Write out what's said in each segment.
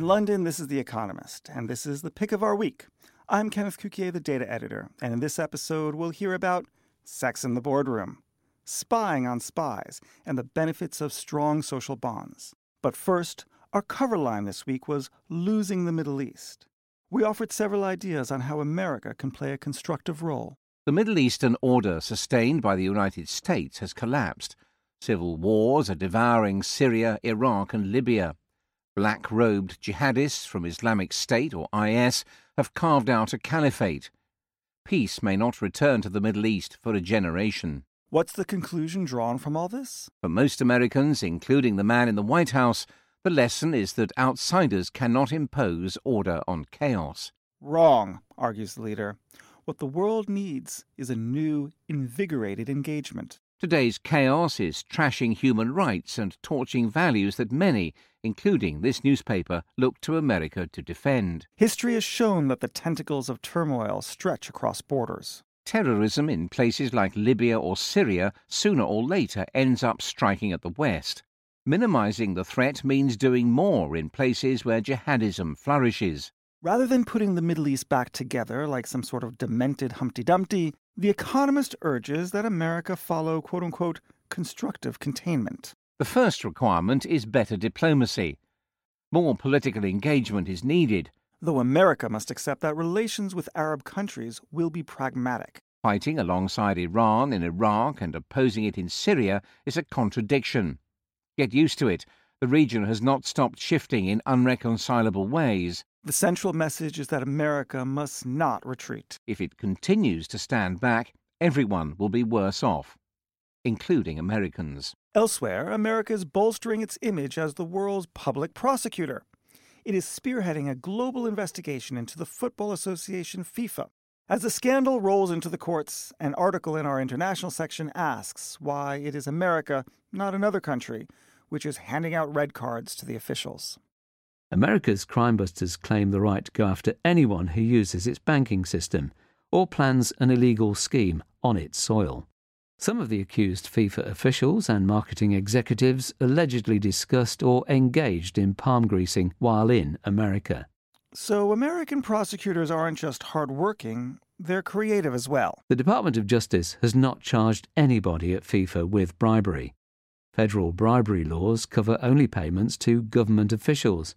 In London, this is The Economist, and this is the pick of our week. I'm Kenneth Cukier, the data editor, and in this episode, we'll hear about sex in the boardroom, spying on spies, and the benefits of strong social bonds. But first, our cover line this week was Losing the Middle East. We offered several ideas on how America can play a constructive role. The Middle Eastern order sustained by the United States has collapsed. Civil wars are devouring Syria, Iraq, and Libya. Black robed jihadists from Islamic State or IS have carved out a caliphate. Peace may not return to the Middle East for a generation. What's the conclusion drawn from all this? For most Americans, including the man in the White House, the lesson is that outsiders cannot impose order on chaos. Wrong, argues the leader. What the world needs is a new, invigorated engagement. Today's chaos is trashing human rights and torching values that many, including this newspaper, look to America to defend. History has shown that the tentacles of turmoil stretch across borders. Terrorism in places like Libya or Syria sooner or later ends up striking at the West. Minimizing the threat means doing more in places where jihadism flourishes. Rather than putting the Middle East back together like some sort of demented Humpty Dumpty, The Economist urges that America follow quote unquote constructive containment. The first requirement is better diplomacy. More political engagement is needed. Though America must accept that relations with Arab countries will be pragmatic. Fighting alongside Iran in Iraq and opposing it in Syria is a contradiction. Get used to it. The region has not stopped shifting in unreconcilable ways. The central message is that America must not retreat. If it continues to stand back, everyone will be worse off, including Americans. Elsewhere, America is bolstering its image as the world's public prosecutor. It is spearheading a global investigation into the Football Association FIFA. As the scandal rolls into the courts, an article in our international section asks why it is America, not another country, which is handing out red cards to the officials. America's crimebusters claim the right to go after anyone who uses its banking system or plans an illegal scheme on its soil. Some of the accused FIFA officials and marketing executives allegedly discussed or engaged in palm greasing while in America. So, American prosecutors aren't just hardworking, they're creative as well. The Department of Justice has not charged anybody at FIFA with bribery. Federal bribery laws cover only payments to government officials.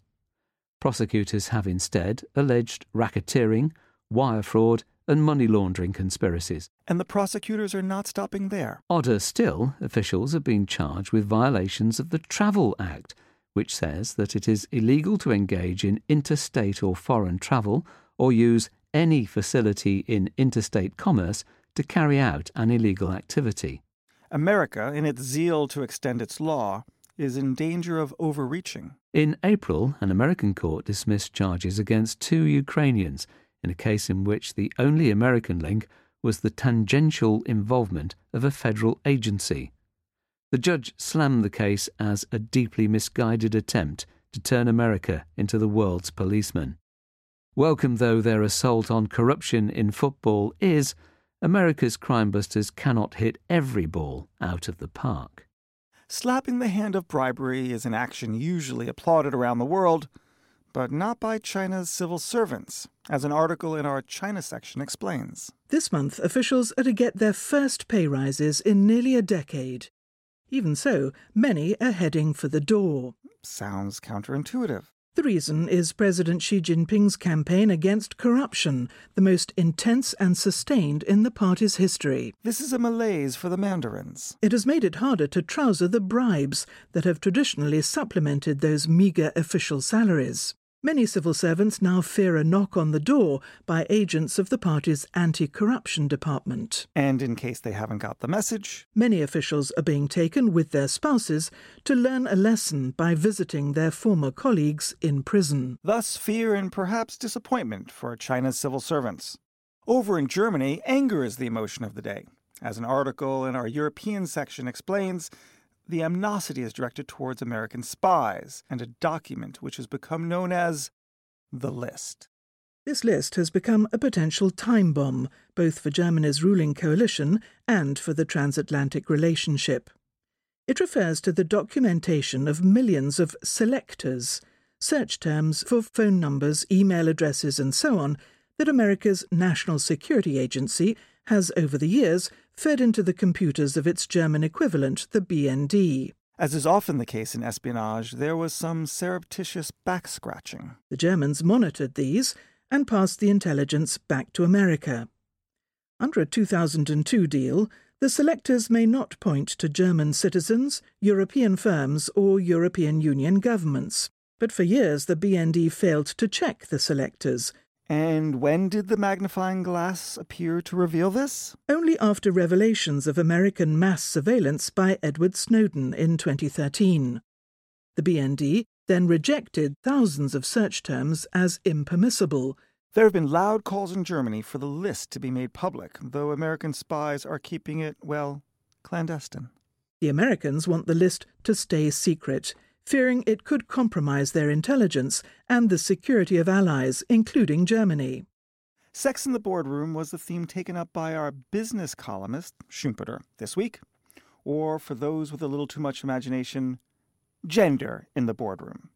Prosecutors have instead alleged racketeering, wire fraud, and money laundering conspiracies. And the prosecutors are not stopping there. Odder still, officials have been charged with violations of the Travel Act, which says that it is illegal to engage in interstate or foreign travel or use any facility in interstate commerce to carry out an illegal activity. America, in its zeal to extend its law, is in danger of overreaching. In April, an American court dismissed charges against two Ukrainians in a case in which the only American link was the tangential involvement of a federal agency. The judge slammed the case as a deeply misguided attempt to turn America into the world's policeman. Welcome though their assault on corruption in football is, America's crimebusters cannot hit every ball out of the park. Slapping the hand of bribery is an action usually applauded around the world, but not by China's civil servants, as an article in our China section explains. This month, officials are to get their first pay rises in nearly a decade. Even so, many are heading for the door. Sounds counterintuitive. The reason is President Xi Jinping's campaign against corruption, the most intense and sustained in the party's history. This is a malaise for the mandarins. It has made it harder to trouser the bribes that have traditionally supplemented those meagre official salaries. Many civil servants now fear a knock on the door by agents of the party's anti corruption department. And in case they haven't got the message, many officials are being taken with their spouses to learn a lesson by visiting their former colleagues in prison. Thus, fear and perhaps disappointment for China's civil servants. Over in Germany, anger is the emotion of the day. As an article in our European section explains, the amnosity is directed towards American spies and a document which has become known as the List. This list has become a potential time bomb, both for Germany's ruling coalition and for the transatlantic relationship. It refers to the documentation of millions of selectors, search terms for phone numbers, email addresses, and so on, that America's National Security Agency has over the years fed into the computers of its German equivalent, the BND. As is often the case in espionage, there was some surreptitious back scratching. The Germans monitored these and passed the intelligence back to America. Under a 2002 deal, the selectors may not point to German citizens, European firms, or European Union governments. But for years, the BND failed to check the selectors, and when did the magnifying glass appear to reveal this? Only after revelations of American mass surveillance by Edward Snowden in 2013. The BND then rejected thousands of search terms as impermissible. There have been loud calls in Germany for the list to be made public, though American spies are keeping it, well, clandestine. The Americans want the list to stay secret fearing it could compromise their intelligence and the security of allies, including Germany. Sex in the Boardroom was the theme taken up by our business columnist, Schumpeter, this week. Or, for those with a little too much imagination, gender in the boardroom.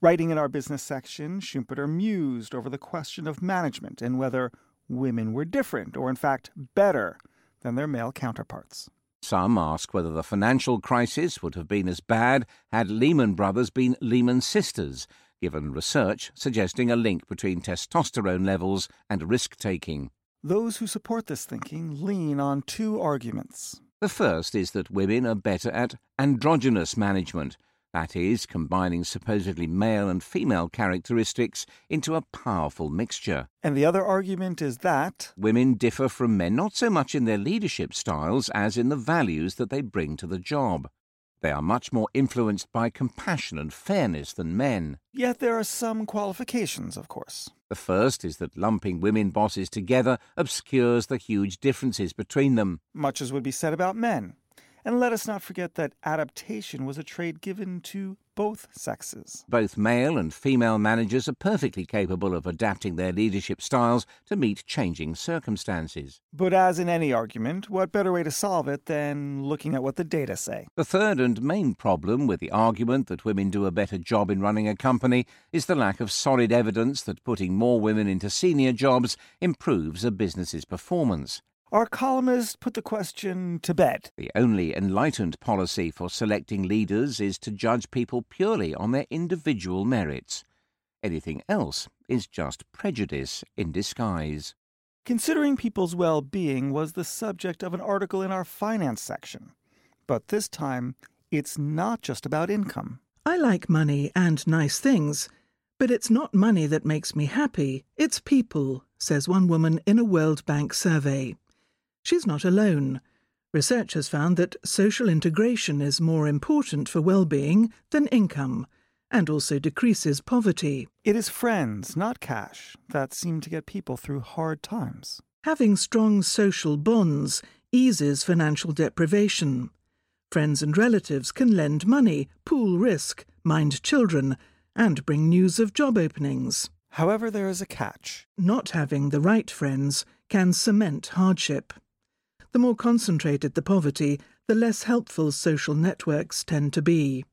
Writing in our business section, Schumpeter mused over the question of management and whether women were different, or in fact better, than their male counterparts. Some ask whether the financial crisis would have been as bad had Lehman Brothers been Lehman Sisters, given research suggesting a link between testosterone levels and risk taking. Those who support this thinking lean on two arguments. The first is that women are better at androgynous management, that is, combining supposedly male and female characteristics into a powerful mixture. And the other argument is that women differ from men not so much in their leadership styles as in the values that they bring to the job. They are much more influenced by compassion and fairness than men. Yet there are some qualifications, of course. The first is that lumping women bosses together obscures the huge differences between them. Much as would be said about men. And let us not forget that adaptation was a trade given to both sexes. Both male and female managers are perfectly capable of adapting their leadership styles to meet changing circumstances. But as in any argument, what better way to solve it than looking at what the data say? The third and main problem with the argument that women do a better job in running a company is the lack of solid evidence that putting more women into senior jobs improves a business's performance. Our columnist put the question to bed. The only enlightened policy for selecting leaders is to judge people purely on their individual merits. Anything else is just prejudice in disguise. Considering people's well being was the subject of an article in our finance section. But this time, it's not just about income. I like money and nice things, but it's not money that makes me happy, it's people, says one woman in a World Bank survey. She's not alone. Research has found that social integration is more important for well-being than income and also decreases poverty. It is friends, not cash, that seem to get people through hard times. Having strong social bonds eases financial deprivation. Friends and relatives can lend money, pool risk, mind children, and bring news of job openings. However, there is a catch. Not having the right friends can cement hardship. The more concentrated the poverty, the less helpful social networks tend to be.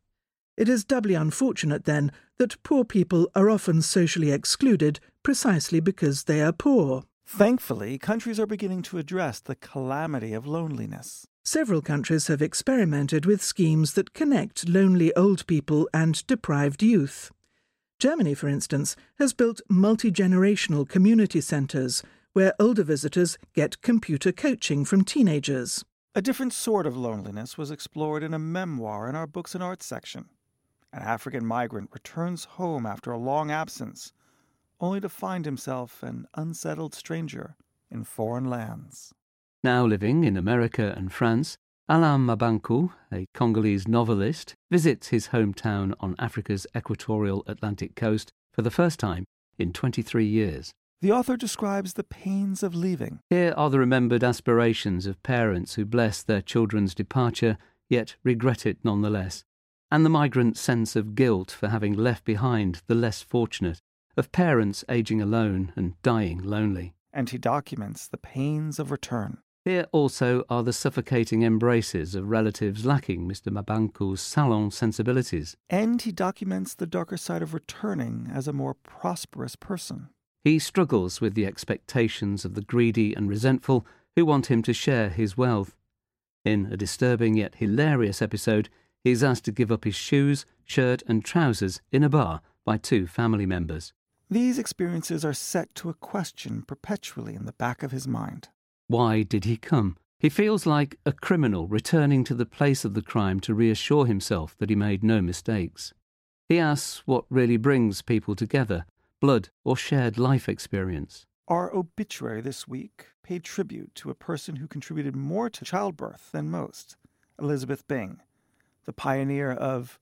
It is doubly unfortunate, then, that poor people are often socially excluded precisely because they are poor. Thankfully, countries are beginning to address the calamity of loneliness. Several countries have experimented with schemes that connect lonely old people and deprived youth. Germany, for instance, has built multi generational community centres where older visitors get computer coaching from teenagers. A different sort of loneliness was explored in a memoir in our Books and Arts section. An African migrant returns home after a long absence, only to find himself an unsettled stranger in foreign lands. Now living in America and France, Alain Mabanckou, a Congolese novelist, visits his hometown on Africa's equatorial Atlantic coast for the first time in 23 years. The author describes the pains of leaving. Here are the remembered aspirations of parents who bless their children's departure, yet regret it nonetheless, and the migrant's sense of guilt for having left behind the less fortunate, of parents aging alone and dying lonely. And he documents the pains of return. Here also are the suffocating embraces of relatives lacking Mr. Mabanckou's salon sensibilities. And he documents the darker side of returning as a more prosperous person. He struggles with the expectations of the greedy and resentful who want him to share his wealth. In a disturbing yet hilarious episode, he is asked to give up his shoes, shirt, and trousers in a bar by two family members. These experiences are set to a question perpetually in the back of his mind. Why did he come? He feels like a criminal returning to the place of the crime to reassure himself that he made no mistakes. He asks what really brings people together blood, or shared life experience. Our obituary this week paid tribute to a person who contributed more to childbirth than most Elizabeth Bing, the pioneer of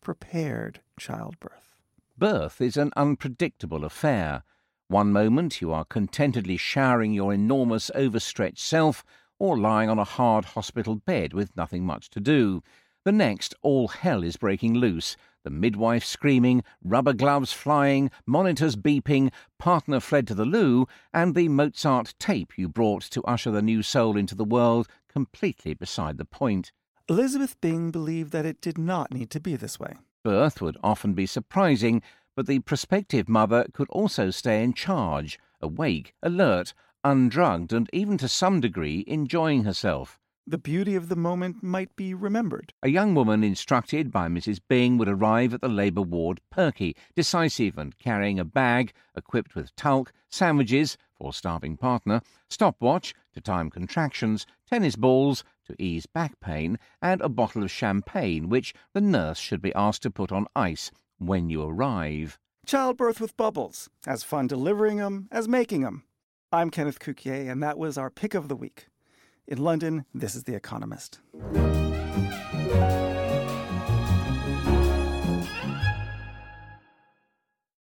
prepared childbirth. Birth is an unpredictable affair. One moment you are contentedly showering your enormous overstretched self or lying on a hard hospital bed with nothing much to do. The next, all hell is breaking loose the midwife screaming, rubber gloves flying, monitors beeping, partner fled to the loo, and the Mozart tape you brought to usher the new soul into the world completely beside the point. Elizabeth Bing believed that it did not need to be this way. Birth would often be surprising, but the prospective mother could also stay in charge, awake, alert, undrugged, and even to some degree enjoying herself. The beauty of the moment might be remembered. A young woman instructed by Mrs. Bing would arrive at the labour ward perky, decisive, and carrying a bag equipped with talc, sandwiches for starving partner, stopwatch to time contractions, tennis balls to ease back pain, and a bottle of champagne which the nurse should be asked to put on ice when you arrive. Childbirth with bubbles. As fun delivering them as making them. I'm Kenneth Cukier, and that was our pick of the week. In London, this is The Economist.